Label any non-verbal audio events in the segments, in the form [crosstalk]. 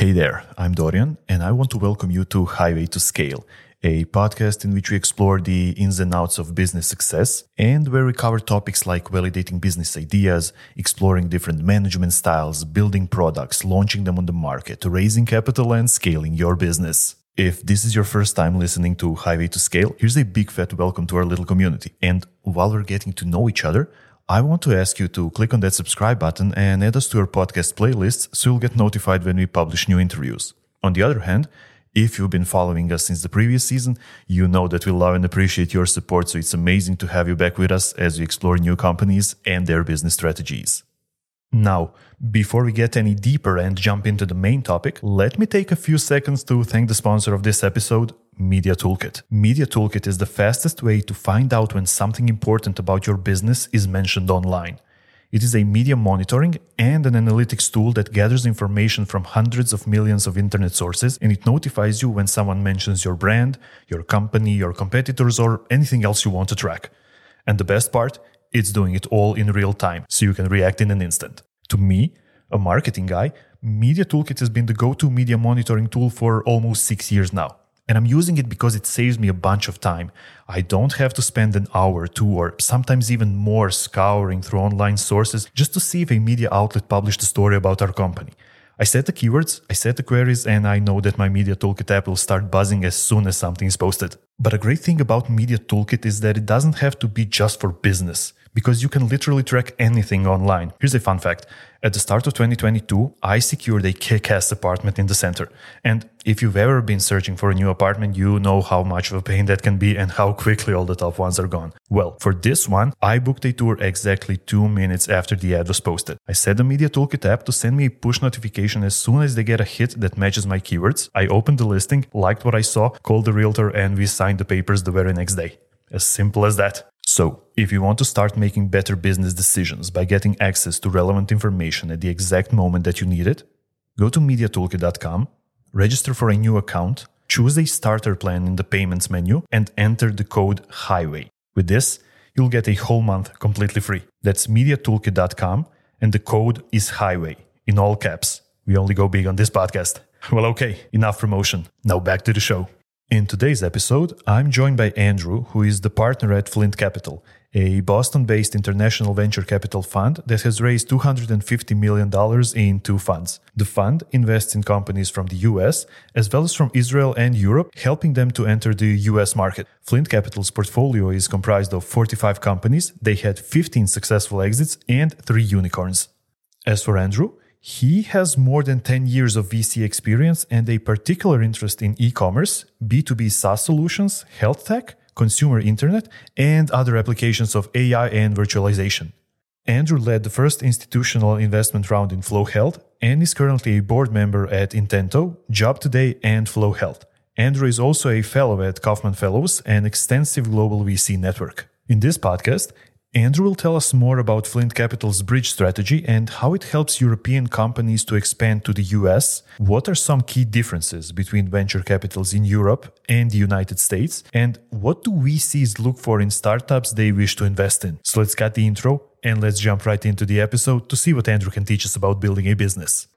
Hey there, I'm Dorian, and I want to welcome you to Highway to Scale, a podcast in which we explore the ins and outs of business success and where we cover topics like validating business ideas, exploring different management styles, building products, launching them on the market, raising capital, and scaling your business. If this is your first time listening to Highway to Scale, here's a big fat welcome to our little community. And while we're getting to know each other, I want to ask you to click on that subscribe button and add us to your podcast playlists so you'll get notified when we publish new interviews. On the other hand, if you've been following us since the previous season, you know that we love and appreciate your support, so it's amazing to have you back with us as we explore new companies and their business strategies. Now, before we get any deeper and jump into the main topic, let me take a few seconds to thank the sponsor of this episode, Media Toolkit. Media Toolkit is the fastest way to find out when something important about your business is mentioned online. It is a media monitoring and an analytics tool that gathers information from hundreds of millions of internet sources and it notifies you when someone mentions your brand, your company, your competitors, or anything else you want to track. And the best part, it's doing it all in real time, so you can react in an instant. To me, a marketing guy, Media Toolkit has been the go to media monitoring tool for almost six years now. And I'm using it because it saves me a bunch of time. I don't have to spend an hour, two, or sometimes even more scouring through online sources just to see if a media outlet published a story about our company. I set the keywords, I set the queries, and I know that my Media Toolkit app will start buzzing as soon as something is posted. But a great thing about Media Toolkit is that it doesn't have to be just for business because you can literally track anything online. Here's a fun fact. At the start of 2022, I secured a kick-ass apartment in the center. And if you've ever been searching for a new apartment, you know how much of a pain that can be and how quickly all the top ones are gone. Well, for this one, I booked a tour exactly two minutes after the ad was posted. I set the Media Toolkit app to send me a push notification as soon as they get a hit that matches my keywords. I opened the listing, liked what I saw, called the realtor, and we signed the papers the very next day. As simple as that. So, if you want to start making better business decisions by getting access to relevant information at the exact moment that you need it, go to MediaToolkit.com, register for a new account, choose a starter plan in the payments menu, and enter the code HIGHWAY. With this, you'll get a whole month completely free. That's MediaToolkit.com, and the code is HIGHWAY in all caps. We only go big on this podcast. [laughs] Well, okay, enough promotion. Now back to the show. In today's episode, I'm joined by Andrew, who is the partner at Flint Capital, a Boston based international venture capital fund that has raised $250 million in two funds. The fund invests in companies from the US as well as from Israel and Europe, helping them to enter the US market. Flint Capital's portfolio is comprised of 45 companies, they had 15 successful exits and three unicorns. As for Andrew, he has more than 10 years of VC experience and a particular interest in e commerce, B2B SaaS solutions, health tech, consumer internet, and other applications of AI and virtualization. Andrew led the first institutional investment round in Flo Health and is currently a board member at Intento, Job Today, and Flo Health. Andrew is also a fellow at Kauffman Fellows, an extensive global VC network. In this podcast, Andrew will tell us more about Flint Capital's bridge strategy and how it helps European companies to expand to the US. What are some key differences between venture capitals in Europe and the United States? And what do VCs look for in startups they wish to invest in? So let's cut the intro and let's jump right into the episode to see what Andrew can teach us about building a business.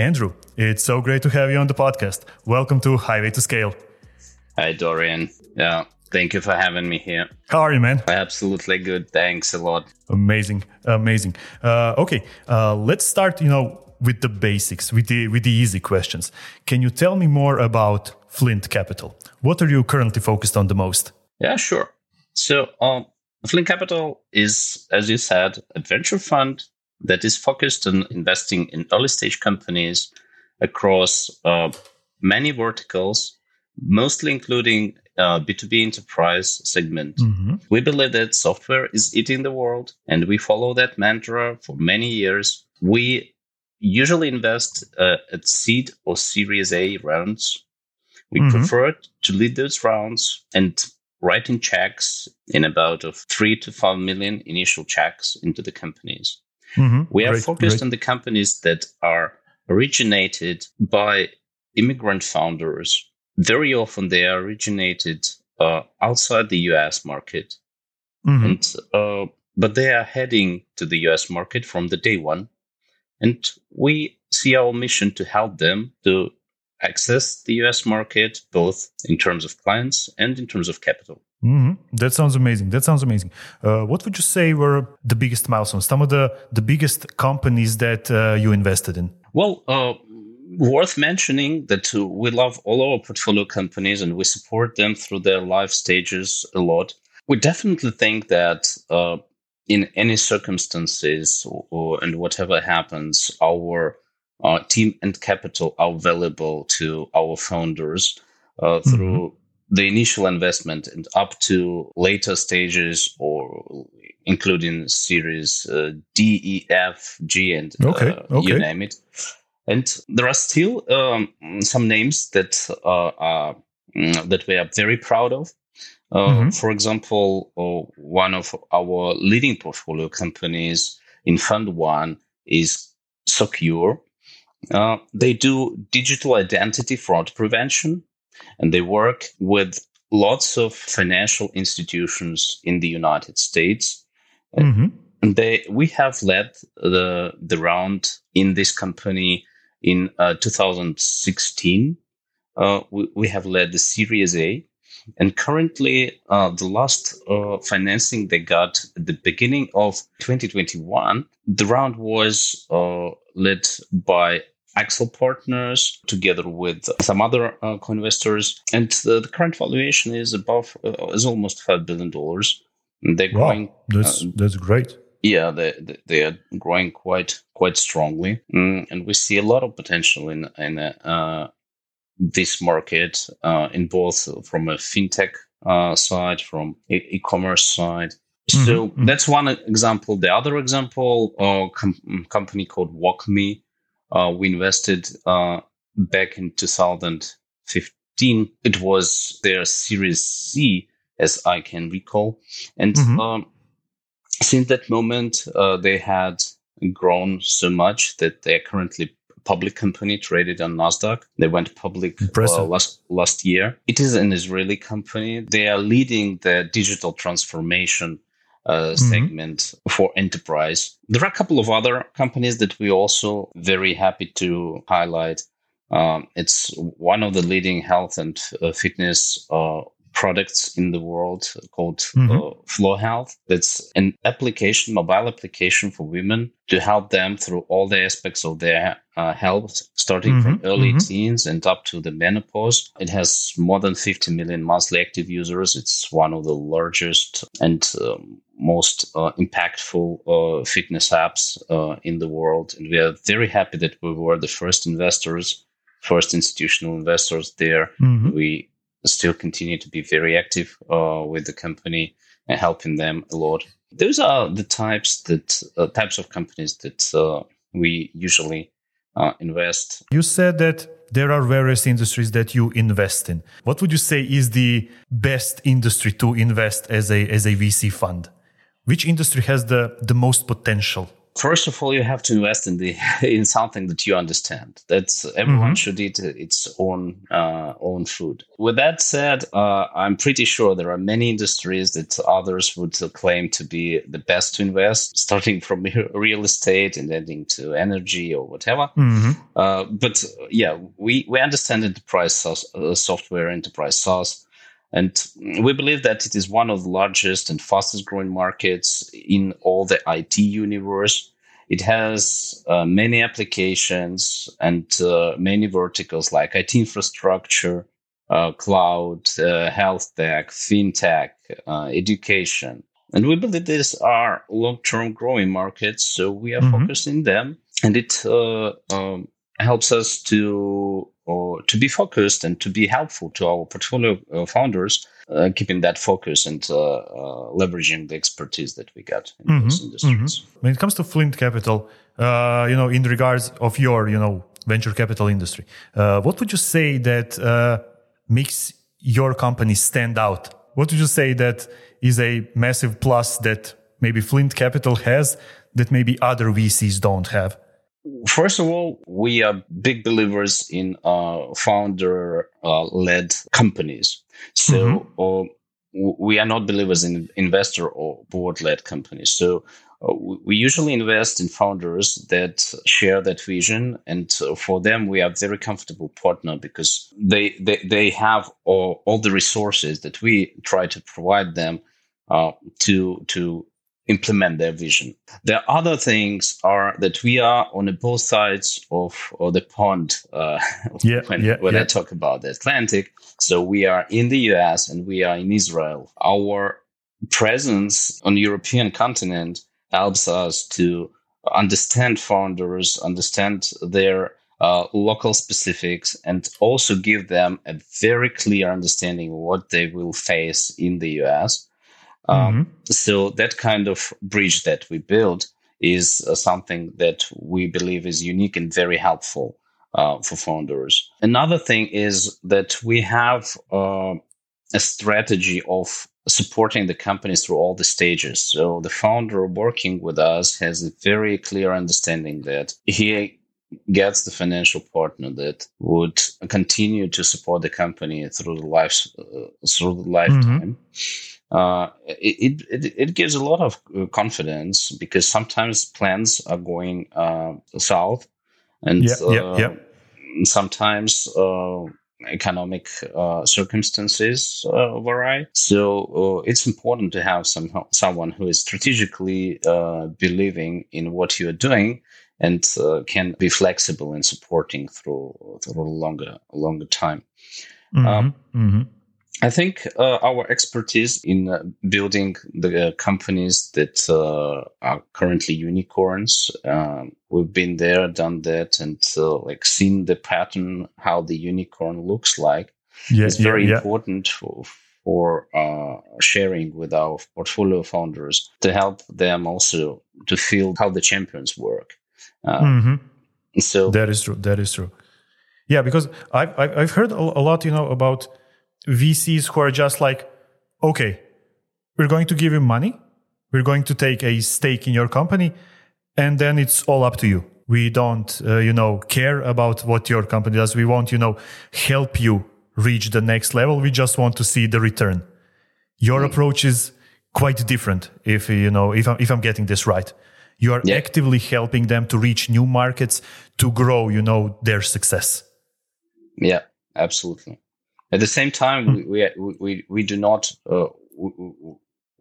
Andrew, it's so great to have you on the podcast. Welcome to Highway to Scale. Hi, Dorian. Yeah, thank you for having me here. How are you, man? Absolutely good. Thanks a lot. Amazing, amazing. Uh, okay, uh, let's start. You know, with the basics, with the with the easy questions. Can you tell me more about Flint Capital? What are you currently focused on the most? Yeah, sure. So, um, Flint Capital is, as you said, a venture fund that is focused on investing in early stage companies across uh, many verticals, mostly including uh, B2B enterprise segment. Mm-hmm. We believe that software is eating the world, and we follow that mantra for many years. We usually invest uh, at seed or Series A rounds. We mm-hmm. prefer to lead those rounds and writing checks in about of three to five million initial checks into the companies. Mm-hmm. We are great, focused great. on the companies that are originated by immigrant founders. Very often they are originated uh, outside the US market. Mm-hmm. And, uh, but they are heading to the US market from the day one. And we see our mission to help them to access the US market, both in terms of clients and in terms of capital. Mm-hmm. That sounds amazing. That sounds amazing. Uh, what would you say were the biggest milestones? Some of the, the biggest companies that uh, you invested in? Well, uh, worth mentioning that we love all our portfolio companies and we support them through their life stages a lot. We definitely think that uh, in any circumstances or, or, and whatever happens, our uh, team and capital are valuable to our founders uh, through mm-hmm. The initial investment and up to later stages or including series uh, D, E, F, G, and okay. Uh, okay. you name it. And there are still um, some names that uh, are mm, that we are very proud of. Uh, mm-hmm. For example, uh, one of our leading portfolio companies in Fund One is Socure. Uh, they do digital identity fraud prevention, and they work with lots of financial institutions in the United States. Mm-hmm. And they we have led the the round in this company in uh, 2016. Uh, we, we, have led the Series A. And currently, uh, the last uh, financing they got at the beginning of 2021, the round was uh, led by Accel Partners together with some other uh, co-investors, and the, the, current valuation is above is almost five billion dollars. They're wow, growing. That's that's great yeah, they they are growing quite quite strongly, mm, and we see a lot of potential in in uh, this market uh, in both from a fintech uh, side, from e- commerce side. Mm-hmm. So mm-hmm. that's one example. The other example, a uh, com- company called WalkMe, uh, we invested uh, back in 2015. It was their Series C, as I can recall, and. Mm-hmm. Um, since that moment, uh, they had grown so much that they're currently a public company traded on Nasdaq. They went public uh, last last year. It is an Israeli company. They are leading the digital transformation uh, mm-hmm. segment for enterprise. There are a couple of other companies that we also very happy to highlight. Um, it's one of the leading health and uh, fitness uh, products in the world called mm-hmm. uh, Flo Health. That's an application, mobile application for women to help them through all the aspects of their uh, health, starting mm-hmm. from early mm-hmm. teens and up to the menopause. It has more than 50 million monthly active users. It's one of the largest and um, most uh, impactful uh, fitness apps uh, in the world. And we are very happy that we were the first investors first institutional investors there. Mm-hmm. We still continue to be very active uh, with the company and helping them a lot. Those are the types that uh, types of companies that uh, we usually uh, invest. You said that there are various industries that you invest in. What would you say is the best industry to invest as a as a VC fund? Which industry has the the most potential? first of all you have to invest in the [laughs] in something that you understand that's everyone mm-hmm. should eat its own uh, own food with that said uh, i'm pretty sure there are many industries that others would claim to be the best to invest starting [laughs] from [laughs] real estate and ending to energy or whatever mm-hmm. uh, but yeah we we understand enterprise uh, software enterprise SaaS and we believe that it is one of the largest and fastest growing markets in all the IT universe. It has uh, many applications and uh, many verticals like IT infrastructure, uh, cloud, uh, health tech, fintech, uh, education. And we believe these are long term growing markets. So we are mm-hmm. focused in them. And it uh, um, helps us to or to be focused and to be helpful to our portfolio uh, founders, uh, keeping that focus and uh, uh leveraging the expertise that we got in mm-hmm. those industries. Mm-hmm. When it comes to Flint Capital, uh, you know, in regards of your, you know, venture capital industry, uh, what would you say that makes your company stand out? What would you say that is a massive plus that maybe Flint Capital has that maybe other VCs don't have? First of all, we are big believers in uh, founder uh, led companies. So mm-hmm. uh, we are not believers in investor or board led companies. So uh, we usually invest in founders that share that vision and uh, for them we are very comfortable partner because they they, they have all, all the resources that we try to provide them uh, to to implement their vision. The other things are that we are on both sides of, of the pond uh, [laughs] yeah, when, yeah, when yeah. I talk about the Atlantic. So we are in the US and we are in Israel. Our presence on the European continent helps us to understand founders, understand their uh, local specifics, and also give them a very clear understanding of what they will face in the US um, mm-hmm. So that kind of bridge that we build is uh, something that we believe is unique and very helpful uh, for founders. Another thing is that we have uh, a strategy of supporting the companies through all the stages. So the founder working with us has a very clear understanding that he gets the financial partner that would continue to support the company through the life uh, through the lifetime. Mm-hmm uh, it, it, it gives a lot of uh, confidence because sometimes plans are going uh, south and yeah, yeah, yeah. sometimes uh, economic uh, circumstances uh, vary. So it's important to have some someone who is strategically believing in what you're doing and can be flexible in supporting through through a longer longer time. Mm-hmm, um, mm-hmm. I think uh, our expertise in uh, building the uh, companies that uh, are currently unicorns, um, we've been there, done that, and uh, like seen the pattern how the unicorn looks like. Yeah, is very yeah, yeah. important for, for uh, sharing with our portfolio founders to help them also to feel how the champions work. Mm-hmm. So that is true. That is true. Yeah, because I've I've heard a lot, you know, about VCs who are just like, okay, we're going to give you money, we're going to take a stake in your company, and then it's all up to you. We don't, uh, you know, care about what your company does. We want, you know, help you reach the next level. We just want to see the return. Your mm. approach is quite different. If you know, if I'm, if I'm getting this right, you are yeah. actively helping them to reach new markets to grow, you know, their success. Yeah, absolutely. At the same time, mm. we, we, we, we do not, uh, we,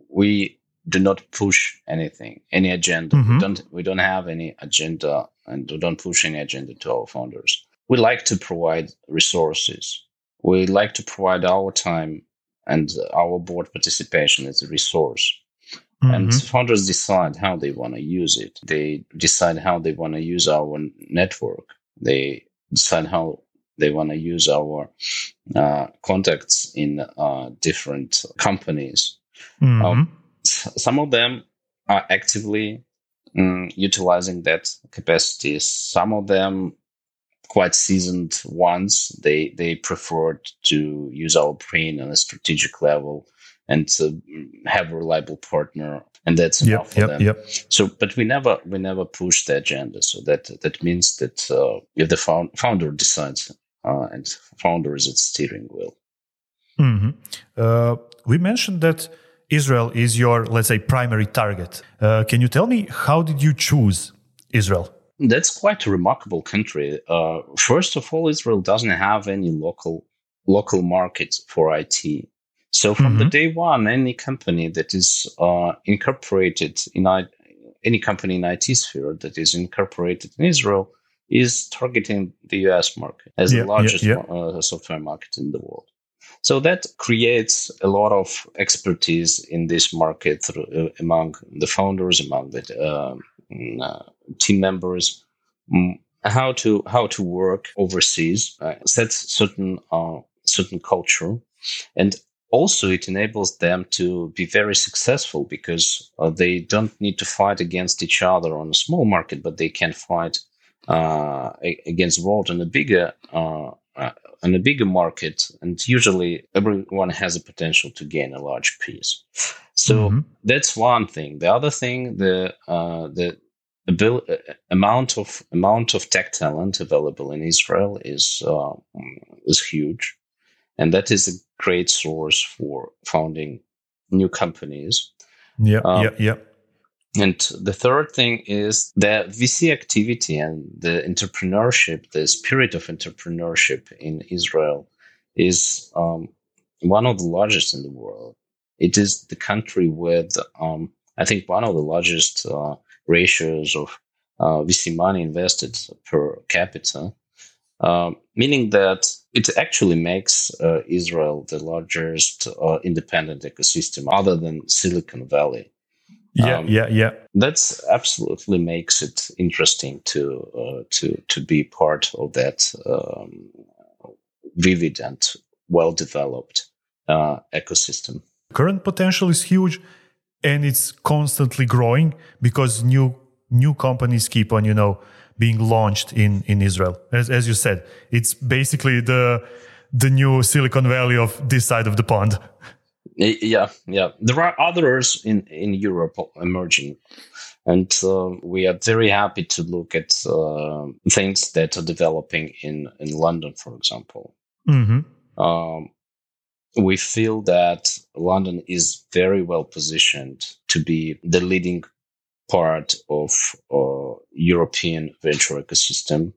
we, do not push anything, any agenda. Mm-hmm. We don't, we don't have any agenda and we don't push any agenda to our founders. We like to provide resources. We like to provide our time and our board participation as a resource. Mm-hmm. And founders decide how they want to use it. They decide how they want to use our network. They decide how they want to use our uh, contacts in uh, different companies. Mm-hmm. Um, some of them are actively um, utilizing that capacity. Some of them quite seasoned ones. They they preferred to use our brain on a strategic level and to have a reliable partner and that's enough yep, for yep, them. Yep. So, but we never we never push the agenda. So that that means that uh, if the found, founder decides uh, and founder is its steering wheel. Mm-hmm. Uh, we mentioned that Israel is your, let's say, primary target. Uh, can you tell me how did you choose Israel? That's quite a remarkable country. Uh, first of all, Israel doesn't have any local local market for IT. So from mm-hmm. the day one, any company that is uh, incorporated in I- any company in IT sphere that is incorporated in Israel is targeting the US market as yeah, the largest yeah, yeah. Uh, software market in the world. So that creates a lot of expertise in this market through, uh, among the founders, among the uh, mm, uh team members, how to how to work overseas, uh, sets certain uh, certain culture, and also it enables them to be very successful because they don't need to fight against each other on a small market, but they can fight uh, against Vault in a bigger uh, uh, in a bigger market, and usually everyone has a potential to gain a large piece. So mm-hmm. that's one thing. The other thing, the uh, the abil- amount of amount of tech talent available in Israel is uh, is huge, and that is a great source for founding new companies. Yeah, um, yeah, yeah. And the third thing is the VC activity and the entrepreneurship, the spirit of entrepreneurship in Israel is um, one of the largest in the world. It is the country with, um, I think, one of the largest uh, ratios of uh, VC money invested per capita, um, meaning that it actually makes uh, Israel the largest uh, independent ecosystem other than Silicon Valley. Yeah, um, yeah, yeah. That's absolutely makes it interesting to uh, to to be part of that um, vivid and well developed uh, ecosystem. Current potential is huge, and it's constantly growing because new new companies keep on you know being launched in in Israel. As as you said, it's basically the the new Silicon Valley of this side of the pond. [laughs] Yeah, yeah. There are others in in Europe emerging, and uh, we are very happy to look at uh, things that are developing in in London, for example. Mm-hmm. Um, we feel that London is very well positioned to be the leading part of uh, European venture ecosystem,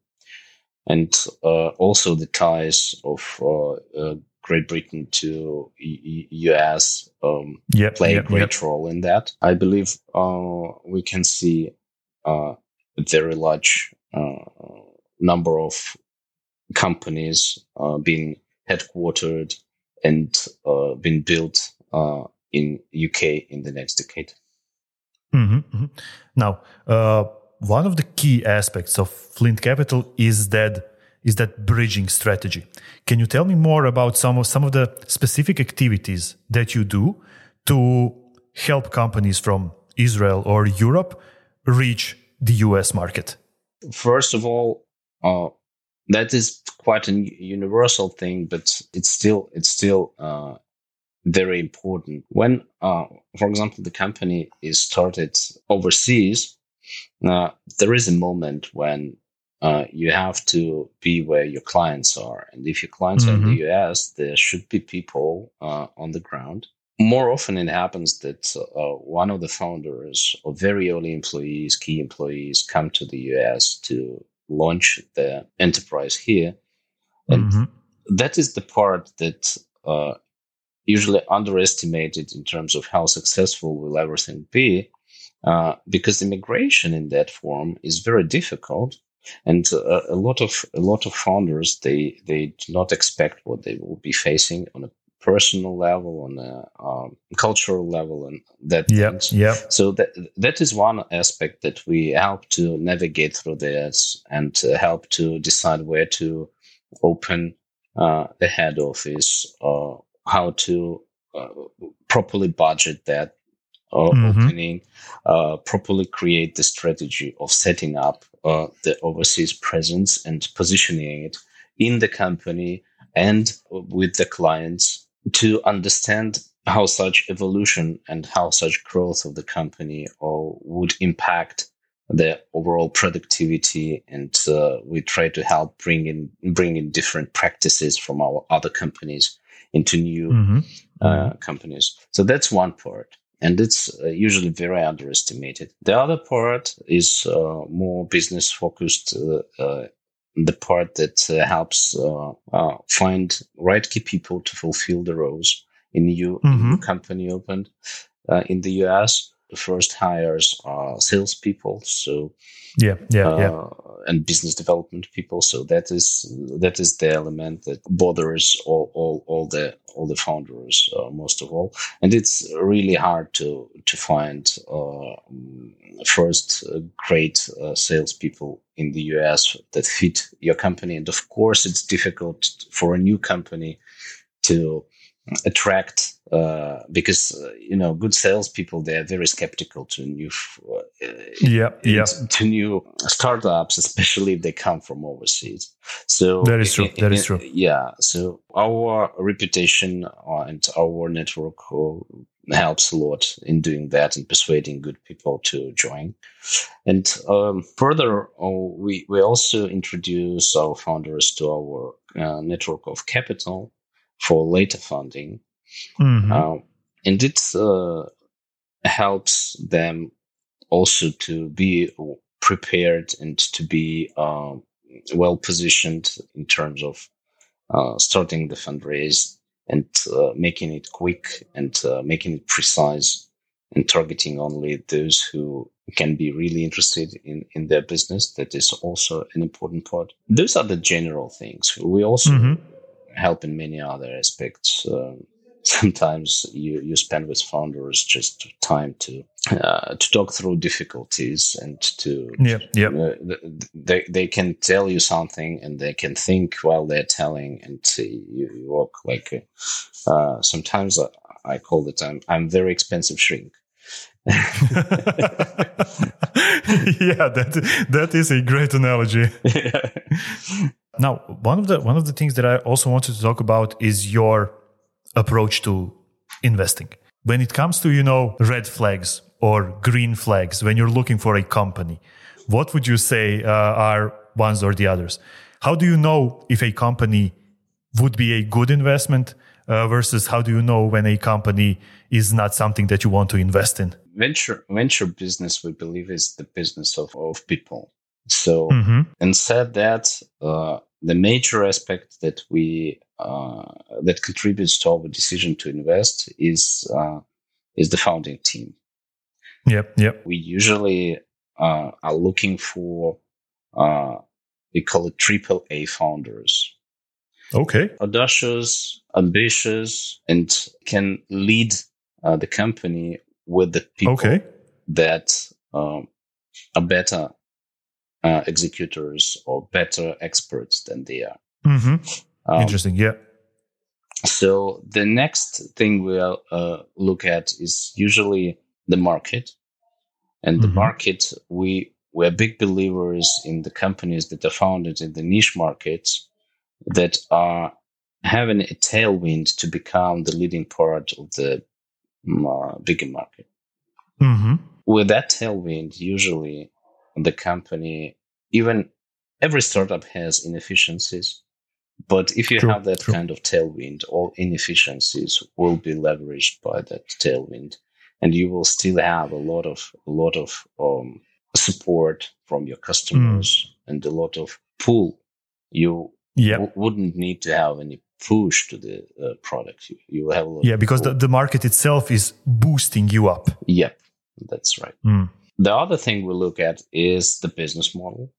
and uh, also the ties of uh, uh Great Britain to U- US um, yep, play yep, a great yep. role in that. I believe uh, we can see uh, a very large number of companies being headquartered and uh, been built uh, in UK in the next decade. Mm-hmm, mm-hmm. Now, uh, one of the key aspects of Flint Capital is that is that bridging strategy. Can you tell me more about some of some of the specific activities that you do to help companies from Israel or Europe reach the US market? First of all, uh, that is quite a universal thing, but it's still it's still uh, very important. When, uh, for example, the company is started overseas, uh, there is a moment when uh, you have to be where your clients are, and if your clients mm-hmm. are in the mm-hmm. US, there should be people uh, on the ground. More often, it happens that uh, one of the founders or very early employees, key employees, come to the US to launch the enterprise here. And mm-hmm. that is the part that uh, usually underestimated in terms of how successful will everything be, uh, because immigration in that form is very difficult. And uh, a lot of a lot of founders they they do not expect what they will be facing on a personal level, on a um, cultural level, and that. Yeah, yeah. So that that is one aspect that we help to navigate through this and uh, help to decide where to open uh, the head office, uh, how to uh, properly budget that uh, mm-hmm. opening, uh, properly create the strategy of setting up the overseas presence and positioning it in the company and with the clients to understand how such evolution and how such growth of the company or would impact the overall productivity and uh, we try to help bring in bring in different practices from our other companies into new mm-hmm. uh, mm-hmm. companies so that's one part and it's uh, usually very underestimated the other part is uh, more business focused uh, uh, the part that helps find right key people to fulfill the roles in new, mm-hmm. company opened in the us the first hires are salespeople. So yeah, yeah, uh, yeah, and business development people. So that is that is the element that bothers all all, all the all the founders uh, most of all, and it's really hard to to find uh, first uh, great uh, salespeople in the US that fit your company. And of course, it's difficult for a new company to attract uh, because uh, you know good salespeople they are very skeptical to new uh, yeah yeah to new startups especially if they come from overseas so that is true that is true yeah so our reputation uh, and our network uh, helps a lot in doing that and persuading good people to join. And um, further, oh, we, we also introduce our founders to our uh, network of capital for later funding. Mm-hmm. Um, and it uh, helps them also to be prepared and to be uh, well positioned in terms of uh, starting the fundraise and uh, making it quick and uh, making it precise and targeting only those who can be really interested in, in their business. That is also an important part. Those are the general things. We also mm-hmm. help in many other aspects. Um, sometimes you, you spend with founders just time to uh, to talk through difficulties and to yeah yeah uh, they they can tell you something and they can think while they're telling and you, you walk like uh, sometimes I, I call it I'm I'm very expensive shrink. [laughs] yeah, that that is a great analogy. [laughs] now, one of the one of the things that I also wanted to talk about is your approach to investing. When it comes to, you know, red flags or green flags, when you're looking for a company, what would you say uh, are ones or the others? How do you know if a company would be a good investment uh, versus how do you know when a company is not something that you want to invest in? Venture venture business, we believe, is the business of, of people. So, mm-hmm. and said that, uh, the major aspect that we that contributes to our decision to invest is uh, is the founding team. Yep, yep. We usually uh, are looking for uh, we call it triple A founders. Okay. Audacious, ambitious, and can lead uh, the company with the people okay. that um, are better uh, executors or better experts than they are. Mm-hmm. Um, Interesting. Yeah. So the next thing we'll uh, look at is usually the market, and mm-hmm. the market we we're big believers in the companies that are founded in the niche markets that are having a tailwind to become the leading part of the mm, uh, bigger market. Mm-hmm. With that tailwind, usually the company, even every startup has inefficiencies. But if you true, have that true. kind of tailwind, all inefficiencies will be leveraged by that tailwind, and you will still have a lot of a lot of um, support from your customers mm. and a lot of pull. You yep. w- wouldn't need to have any push to the uh, product. You, you have yeah, because the, the market itself is boosting you up. Yep, that's right. Mm. The other thing we look at is the business model.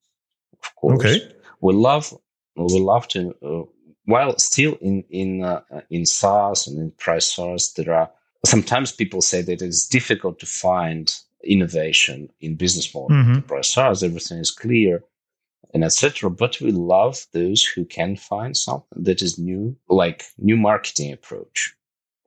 Of course, okay. we love we love to. Uh, while still in in uh, in SaaS and enterprise SaaS, there are sometimes people say that it's difficult to find innovation in business model. Mm-hmm. Price SaaS, everything is clear and etc. But we love those who can find something that is new, like new marketing approach,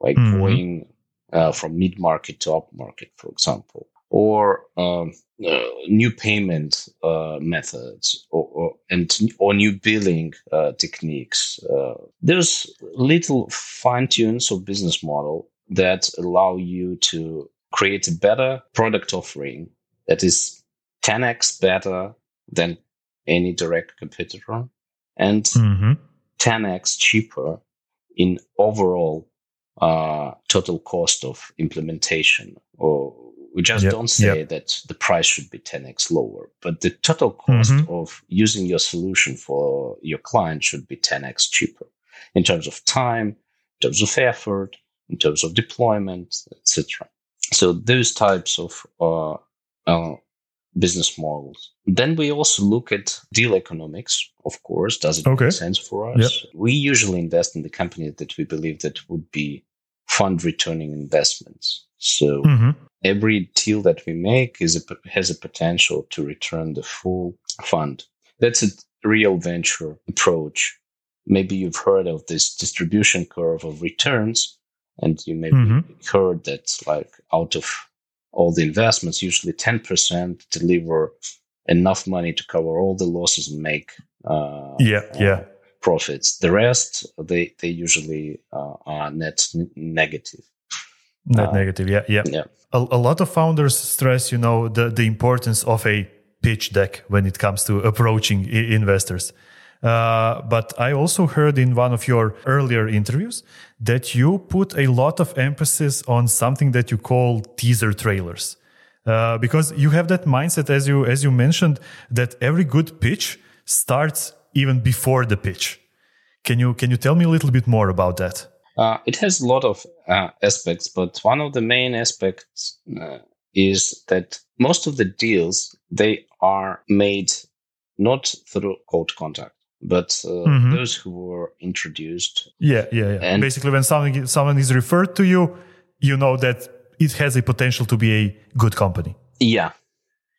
like mm-hmm. going uh, from mid market to up market, for example or um, uh, new payment uh, methods or, or, and or new billing uh, techniques. Uh, there's little fine tunes of business model that allow you to create a better product offering that is 10x better than any direct competitor and mm-hmm. 10x cheaper in overall uh, total cost of implementation or we just yep, don't say yep. that the price should be 10x lower, but the total cost mm-hmm. of using your solution for your client should be 10x cheaper in terms of time, in terms of effort, in terms of deployment, etc. So those types of uh, uh, business models. Then we also look at deal economics. Of course, does it okay. make sense for us? Yep. We usually invest in the company that we believe that would be fund returning investments. So mm-hmm every deal that we make is a, has a potential to return the full fund. That's a real venture approach. Maybe you've heard of this distribution curve of returns, and you maybe mm-hmm. heard that like out of all the investments, usually 10% deliver enough money to cover all the losses and make uh, yeah yeah profits. The rest they they usually uh, are net n- negative. Net uh, negative, yeah, yeah. yeah. A, a, lot of founders stress, you know, the, the importance of a pitch deck when it comes to approaching I- investors. Uh, but I also heard in one of your earlier interviews that you put a lot of emphasis on something that you call teaser trailers. Uh, because you have that mindset, as you as you mentioned, that every good pitch starts even before the pitch. Can you can you tell me a little bit more about that? Uh, it has a lot of uh, aspects, but one of the main aspects uh, is that most of the deals they are made not through cold contact, but uh, mm-hmm. those who were introduced. Yeah, yeah, yeah. And Basically, when someone someone is referred to you, you know that it has a potential to be a good company. Yeah,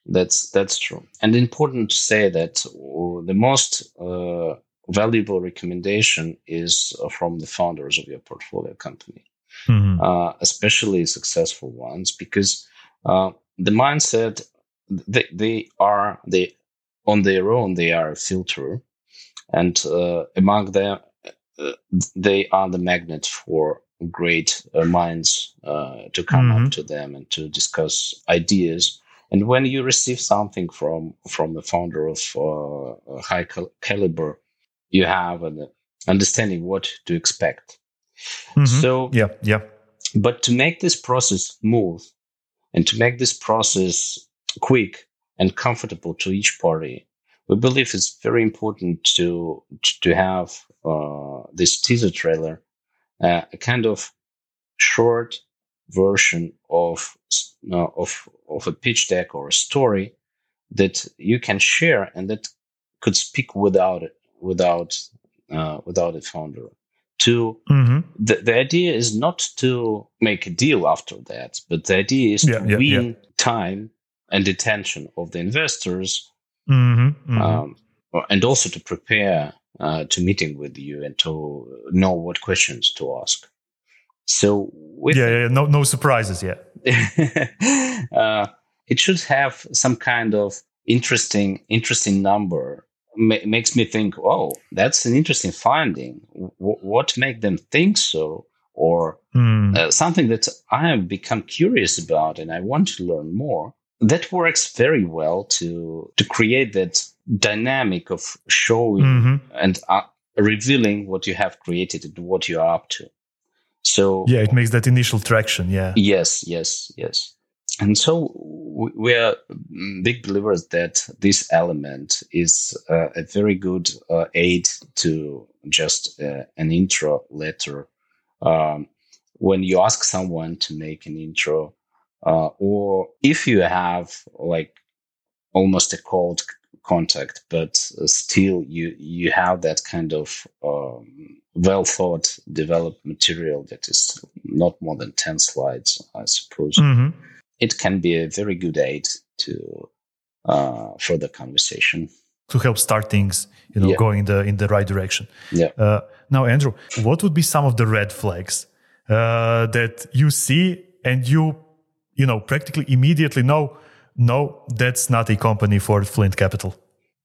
that's that's true. And important to say that uh, the most uh, valuable recommendation is uh, from the founders of your portfolio company, mm-hmm. uh, especially successful ones, because uh, the mindset they they are they on their own they are a filter, and uh, among them they are the magnet for great uh, minds uh, to come mm-hmm. up to them and to discuss ideas. And when you receive something from from a founder of uh, high cal- caliber, you have an understanding what to expect. Mm-hmm. So yeah, yeah. But to make this process smooth and to make this process quick and comfortable to each party, we believe it's very important to to have uh, this teaser trailer uh, a kind of short version of uh, of of a pitch deck or a story that you can share and that could speak without it without uh, without a founder to mm-hmm. the, the idea is not to make a deal after that but the idea is yeah, to yeah, win yeah. time and attention of the investors mm-hmm, mm-hmm. Um, and also to prepare uh, to meeting with you and to know what questions to ask. So yeah, yeah, no no surprises yet. [laughs] uh, it should have some kind of interesting interesting number. Ma- makes me think, oh, that's an interesting finding. W- what make them think so? Or mm. uh, something that I have become curious about and I want to learn more. That works very well to to create that dynamic of showing mm-hmm. and uh, revealing what you have created and what you are up to. So yeah, it makes that initial traction. Yeah. Yes, yes, yes. And so we are big believers that this element is uh, a very good uh, aid to just uh, an intro letter. Um, when you ask someone to make an intro, uh, or if you have like almost a cold contact, but uh, still you you have that kind of um, well thought developed material that is not more than ten slides, I suppose. Mm-hmm. It can be a very good aid to uh, further conversation to help start things, you know, yeah. going in the in the right direction. Yeah. Uh, now, Andrew, what would be some of the red flags uh, that you see and you, you know, practically immediately know no, that's not a company for Flint Capital.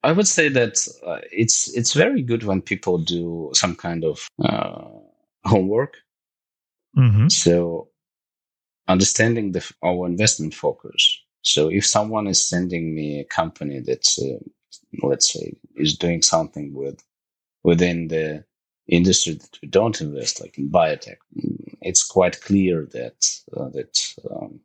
I would say that uh, it's it's very good when people do some kind of uh, homework. Mm-hmm. So understanding the our investment focus. So if someone is sending me a company that's uh, let's say is doing something with within the industry that we don't invest, like in biotech, it's quite clear that uh, that um,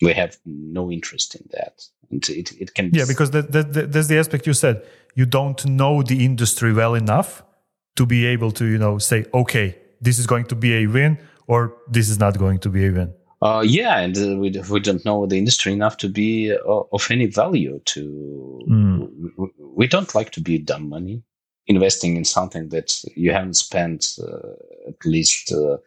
we have no interest in that. And it, it can yeah, because that, that, that's the aspect you said. You don't know the industry well enough to be able to, you know, say, okay, this is going to be a win or this is not going to be a win. Uh, yeah, and uh, we, we don't know the industry enough to be uh, of any value to. Mm. We, we, don't like to be dumb money investing in something that you haven't spent uh, at least uh,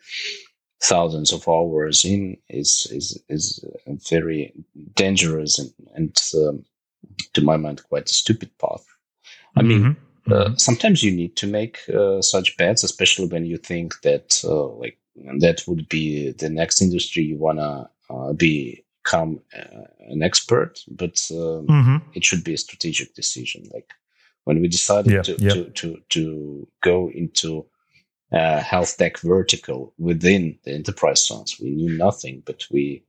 thousands of hours in is is is very dangerous and, and um, to my mind quite a stupid path. I mm-hmm. mean, uh, mm-hmm. sometimes you need to make uh, such bets, especially when you think that uh, like that would be the next industry you wanna uh, become uh, an expert. But um, mm-hmm. it should be a strategic decision. Like when we decided yeah, to, yeah. to to to go into uh, health tech vertical within the enterprise funds. We knew nothing, but we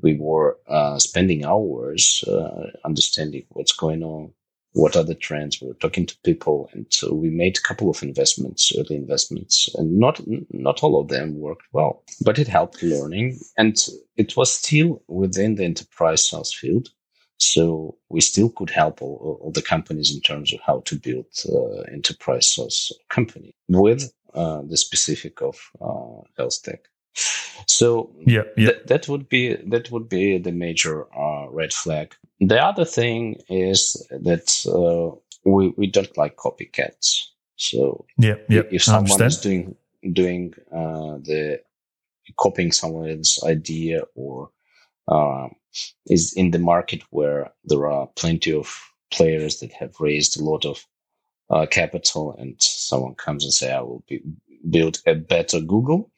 we were uh, spending hours uh, understanding what's going on, what are the trends. We were talking to people, and so we made a couple of investments, early investments, and not not all of them worked well, but it helped learning, and it was still within the enterprise sales field. So we still could help all, all the companies in terms of how to build uh, enterprise SaaS company with uh, the specific of uh, health tech. So yeah, yeah. Th- that would be that would be the major uh, red flag. The other thing is that uh, we we don't like copycats. So yeah, yeah. if someone is doing doing uh, the copying someone's idea or uh, is in the market where there are plenty of players that have raised a lot of uh, capital and someone comes and say i will be, build a better google.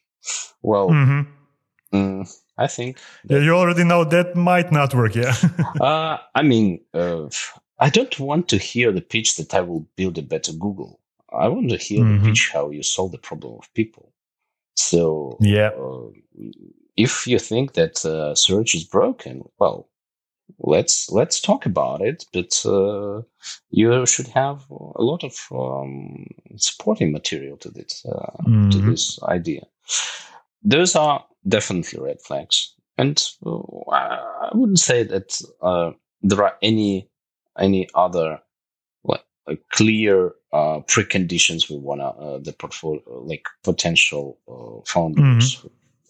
Well mm-hmm. mm, i think yeah, you already know that might not work yeah. [laughs] Uh, i mean uh, i don't want to hear the pitch that i will build a better google. I want to hear mm-hmm. the pitch how you solve the problem of people. So yeah. uh, if you think that uh, search is broken well let's let's talk about it but uh, you should have a lot of um, supporting material to this uh, mm-hmm. to this idea those are definitely red flags and uh, i wouldn't say that uh, there are any any other like, clear uh, preconditions we want to the portfolio like potential founders mm-hmm.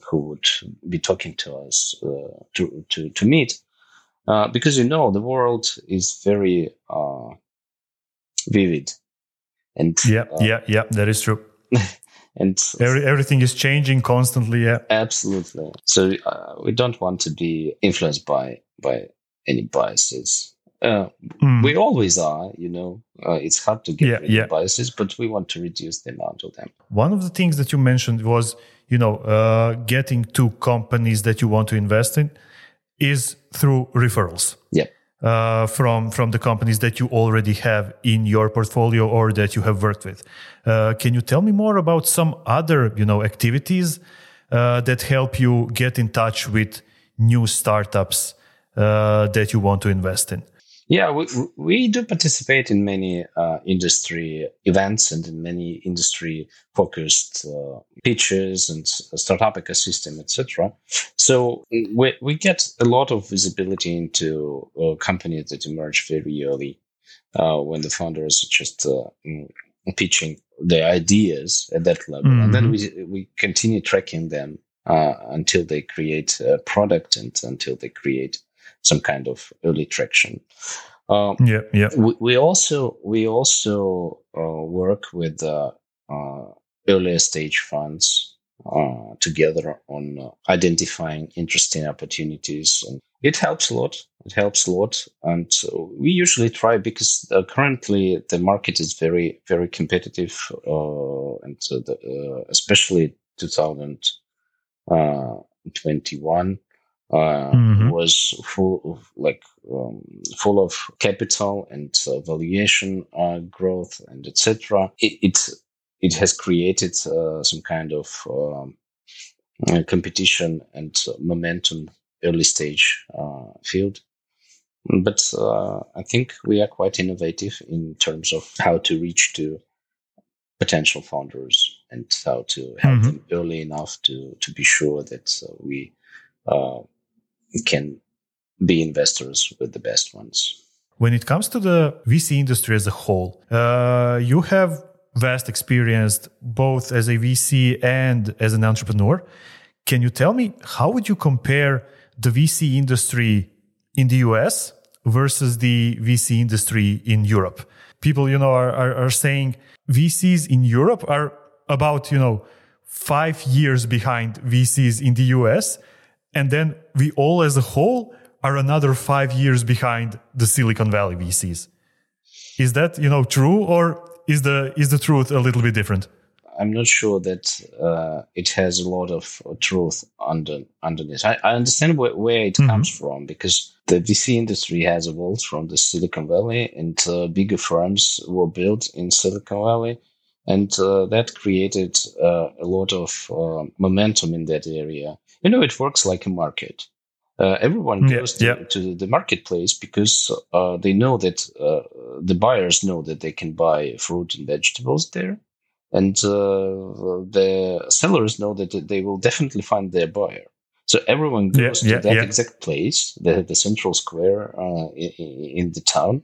who would be talking to us to, to to meet uh, because you know the world is very uh, vivid and yeah uh, yeah yeah that is true. [laughs] and Every, everything is changing constantly yeah. Absolutely. So uh, we don't want to be influenced by by any biases. Mm. we always are you know. It's hard to get yeah, yeah. biases but we want to reduce the amount of them. One of the things that you mentioned was you know getting to companies that you want to invest in is through referrals. Yeah. Uh, from from the companies that you already have in your portfolio or that you have worked with. Uh, can you tell me more about some other you know activities uh, that help you get in touch with new startups uh, that you want to invest in? Yeah, we, we do participate in many uh, industry events and in many industry focused uh, pitches and startup ecosystem, etc. So we, we get a lot of visibility into uh, companies that emerge very early uh, when the founders are just uh, mm, pitching their ideas at that level. Mm-hmm. And then mm-hmm. we, we continue tracking them uh, until they create a product and until they create some kind of early traction. Um, yeah, yeah. We, we, also we also uh, work with uh, uh, earlier stage funds uh, together on uh, identifying interesting opportunities, and it helps a lot. It helps a lot, and we usually try because uh, currently the market is very very competitive, and the, especially 2021 uh, mm-hmm. was full of like um, full of capital and uh, valuation uh, growth and etc. It, it, it has created uh, some kind of um, uh, competition and momentum early stage uh, field. But I think we are quite innovative in terms of how to reach to potential founders and how to help mm-hmm. them early enough to to be sure that we can be investors with the best ones. When it comes to the VC industry as a whole, uh, you have vast experience both as a VC and as an entrepreneur. Can you tell me how would you compare the VC industry in the US versus the VC industry in Europe? People, you know, are, are, are saying VCs in Europe are about, you know, five years behind VCs in the US and then we all as a whole are another five years behind the Silicon Valley VCs. Is that, you know, true or is the, is the truth a little bit different? I'm not sure that uh, it has a lot of truth under underneath. I, I understand where, where it mm-hmm. comes from because the VC industry has evolved from the Silicon Valley, and uh, bigger firms were built in Silicon Valley, and uh, that created uh, a lot of uh, momentum in that area. You know, it works like a market. Uh, everyone goes yeah, to, yeah. to, the marketplace because uh, they know that uh, the buyers know that they can buy fruit and vegetables there, and the sellers know that they will definitely find their buyer. So everyone goes yeah, to that exact place, the, the central square in, in the town,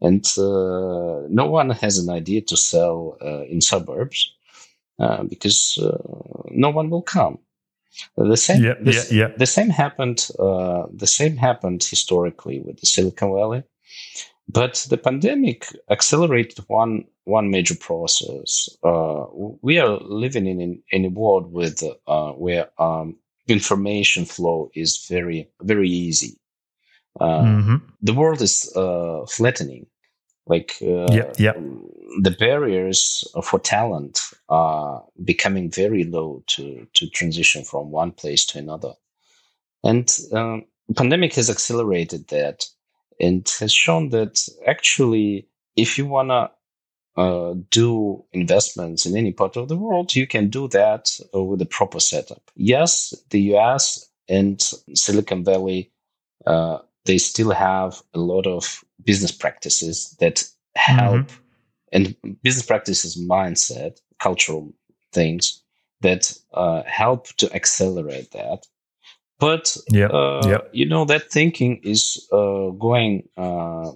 and uh, no one has an idea to sell uh, in suburbs uh, because no one will come. The same, yeah, yeah, yeah. the same happened. the same happened historically with the Silicon Valley, but the pandemic accelerated one one major process. Uh, we are living in, in, in a world with uh, where um, information flow is very very easy. Uh, mm-hmm. The world is flattening, like uh, yeah, yeah. the barriers for talent are becoming very low to to transition from one place to another, and um, pandemic has accelerated that and has shown that actually, if you wanna uh, do investments in any part of the world, you can do that with a proper setup. Yes, the US and Silicon Valley uh, they still have a lot of business practices that help mm-hmm. and business practices mindset cultural things that uh, help to accelerate that but yeah, uh, yeah. you know that thinking is uh, going uh,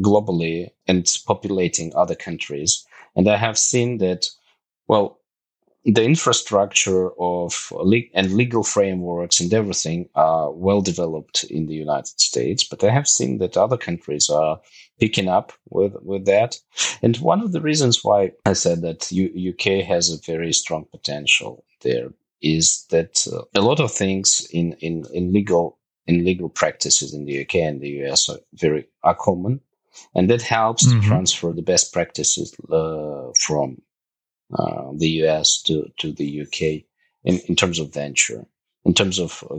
globally and populating other countries and i have seen that well the infrastructure of le- and legal frameworks and everything are well developed in the United States, but I have seen that other countries are picking up with with that. And one of the reasons why I said that U- UK has a very strong potential there is that uh, a lot of things in, in, in legal in legal practices in the UK and the US are very are common, and that helps mm-hmm. to transfer the best practices uh, from uh, the US to, to the UK in, in terms of venture, in terms of uh,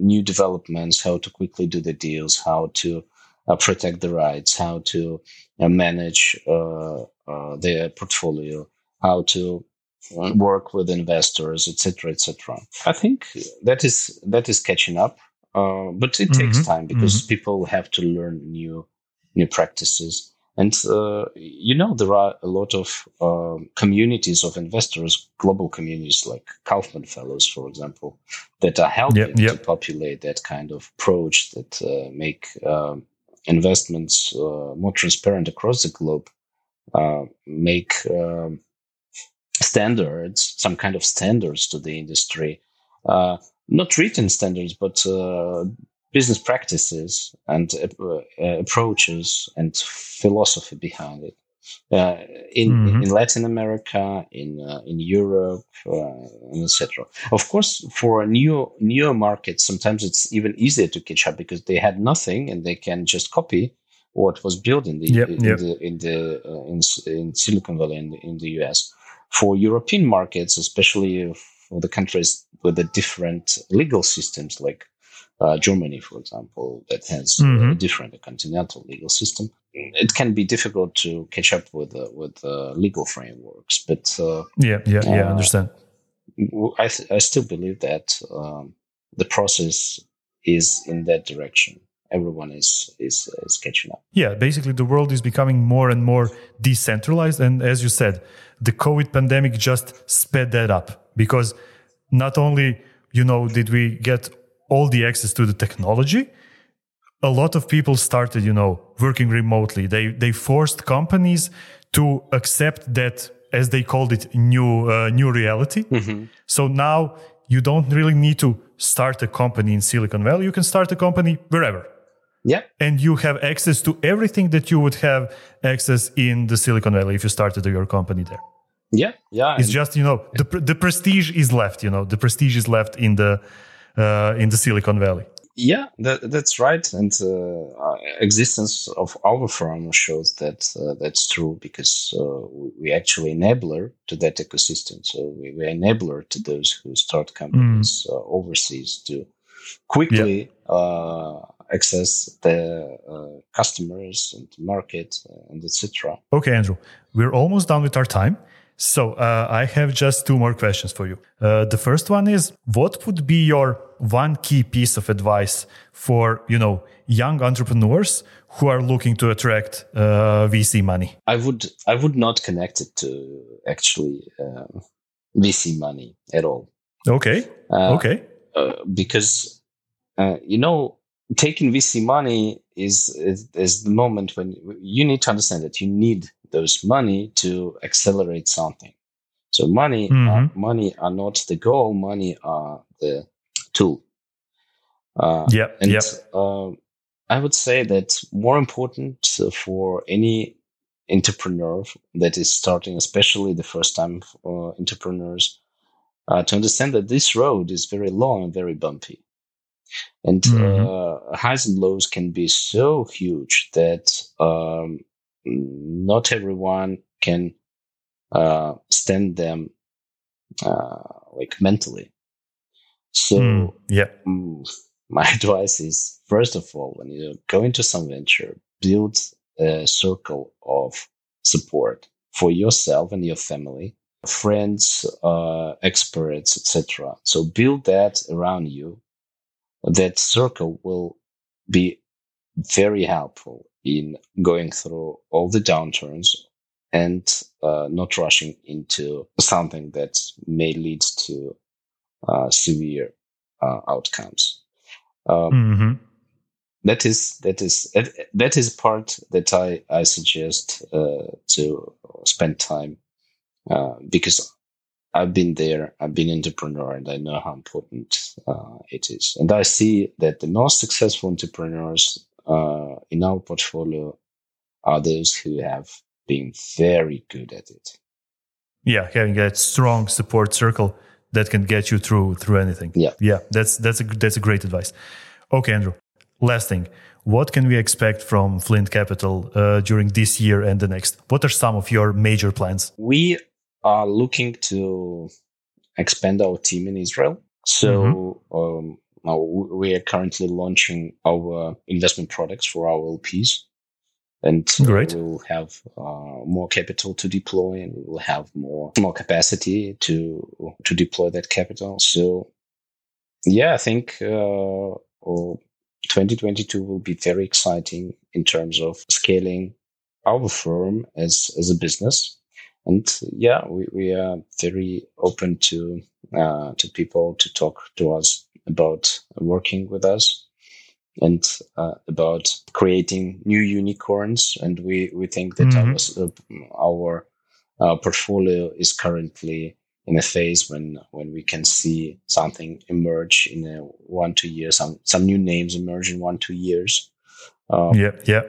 new developments, how to quickly do the deals, how to uh, protect the rights, how to manage their portfolio, how to work with investors, etc., etc. I think that is that is catching up, uh, but it mm-hmm. takes time because mm-hmm. people have to learn new new practices. And uh, you know, there are a lot of uh, communities of investors, global communities like Kauffman Fellows, for example, that are helping yep, yep. to populate that kind of approach that uh, make um, investments uh, more transparent across the globe, uh, make um, standards, some kind of standards to the industry, uh, not written standards, but business practices and uh, approaches and philosophy behind it. Uh, in mm-hmm. in Latin America, in uh, in Europe, uh, etc. Of course, for new new markets, sometimes it's even easier to catch up because they had nothing and they can just copy what was built in the yep, in, yep. the in the uh, in, in Silicon Valley in the, in the US. For European markets, especially for the countries with the different legal systems like uh, Germany, for example, that has mm-hmm. a different continental legal system. It can be difficult to catch up with uh, with uh, legal frameworks, but uh, yeah, yeah, yeah, I uh, understand. I th- I still believe that um, the process is in that direction. Everyone is, is is catching up. Yeah, basically, the world is becoming more and more decentralized, and as you said, the COVID pandemic just sped that up because not only you know did we get all the access to the technology a lot of people started you know working remotely. They they forced companies to accept that as they called it new uh, new reality. Mm-hmm. so now you don't really need to start a company in silicon valley. You can start a company wherever. Yeah. And you have access to everything that you would have access in the silicon valley if you started your company there. Yeah. Yeah it's just you know the the prestige is left you know the prestige is left in the in the Silicon Valley. Yeah, that, that's right. And uh, existence of our firm shows that uh, that's true because uh, we actually enabler to that ecosystem. So we, we enabler to those who start companies mm. overseas to quickly yeah. access the uh, customers and market and etc. Okay, Andrew, we're almost done with our time. So uh, I have just two more questions for you. Uh, the first one is, what would be your one key piece of advice for you know young entrepreneurs who are looking to attract uh, VC money? I would I would not connect it to actually uh, VC money at all. Okay. Uh, okay. Uh, because you know taking VC money is, is, is the moment when you need to understand that you need those money to accelerate something. So money, uh, mm-hmm. uh, money are not the goal. Money are the tool. Uh, yeah, and yep. uh, I would say that more important for any entrepreneur that is starting, especially the first time uh, entrepreneurs, uh, to understand that this road is very long and very bumpy. And mm-hmm. uh, highs and lows can be so huge that um, not everyone can uh, stand them uh, like mentally. So, mm, yeah. [laughs] My advice is first of all, when you go into some venture, build a circle of support for yourself and your family, friends, uh, experts, etc. So build that around you that circle will be very helpful in going through all the downturns and uh, not rushing into something that may lead to uh, severe uh, outcomes. Um, mm-hmm. that is that is that is part that I I suggest uh, to spend time uh, because I've been there, I've been entrepreneur, and I know how important uh, it is. And I see that the most successful entrepreneurs uh, in our portfolio are those who have been very good at it. Yeah, having that strong support circle that can get you through through anything. Yeah, yeah, that's that's a that's a great advice. Okay, Andrew. Last thing, what can we expect from Flint Capital uh, during this year and the next? What are some of your major plans? We are looking to expand our team in Israel. So mm-hmm. um, we are currently launching our investment products for our LPs. And Great. we'll have uh, more capital to deploy, and we will have more more capacity to to deploy that capital. So, yeah, I think uh, 2022 will be very exciting in terms of scaling our firm as as a business and yeah, we, we are very open to uh, to people to talk to us about working with us and uh, about creating new unicorns. And we, we think that mm-hmm. our our uh, portfolio is currently in a phase when when we can see something emerge in a one two years, some some new names emerge in one two years. Um, yeah, yeah.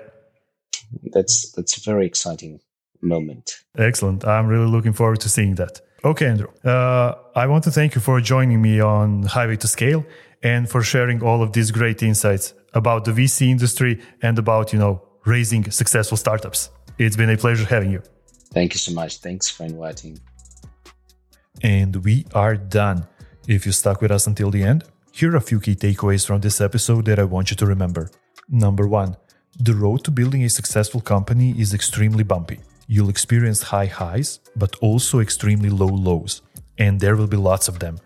That's that's a very exciting moment. Excellent. I'm really looking forward to seeing that. Okay, Andrew. Uh, I want to thank you for joining me on Highway to Scale and for sharing all of these great insights about the VC industry and about, you know, raising successful startups. It's been a pleasure having you. Thank you so much. Thanks for inviting. And we are done. If you stuck with us until the end, here are a few key takeaways from this episode that I want you to remember. Number one, the road to building a successful company is extremely bumpy you'll experience high highs, but also extremely low lows, and there will be lots of them.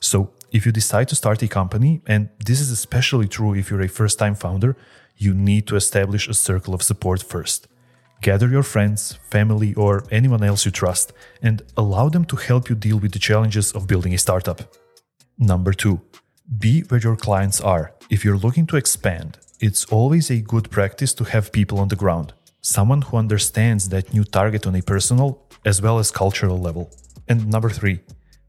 So, if you decide to start a company, and this is especially true if you're a first time founder, you need to establish a circle of support first. Gather your friends, family, or anyone else you trust, and allow them to help you deal with the challenges of building a startup. Number two, be where your clients are. If you're looking to expand, it's always a good practice to have people on the ground someone who understands that new target on a personal as well as cultural level. And number three,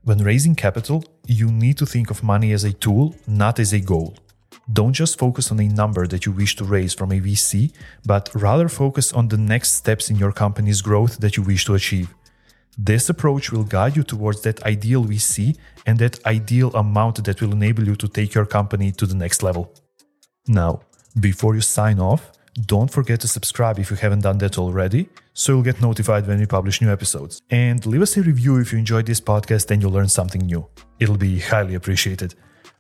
when raising capital, you need to think of money as a tool, not as a goal. Don't just focus on a number that you wish to raise from a VC, but rather focus on the next steps in your company's growth that you wish to achieve. This approach will guide you towards that ideal VC and that ideal amount that will enable you to take your company to the next level. Now, before you sign off, don't forget to subscribe if you haven't done that already, so you'll get notified when we publish new episodes. And leave us a review if you enjoyed this podcast and you learned something new. It'll be highly appreciated.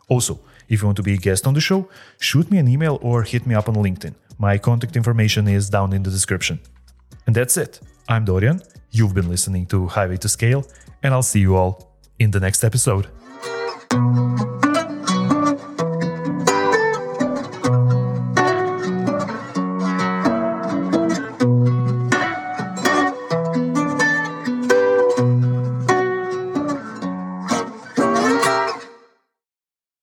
Also, If you want to be a guest on the show, shoot me an email or hit me up on LinkedIn. My contact information is down in the description. And that's it. I'm Dorian. You've been listening to Highway to Scale, and I'll see you all in the next episode.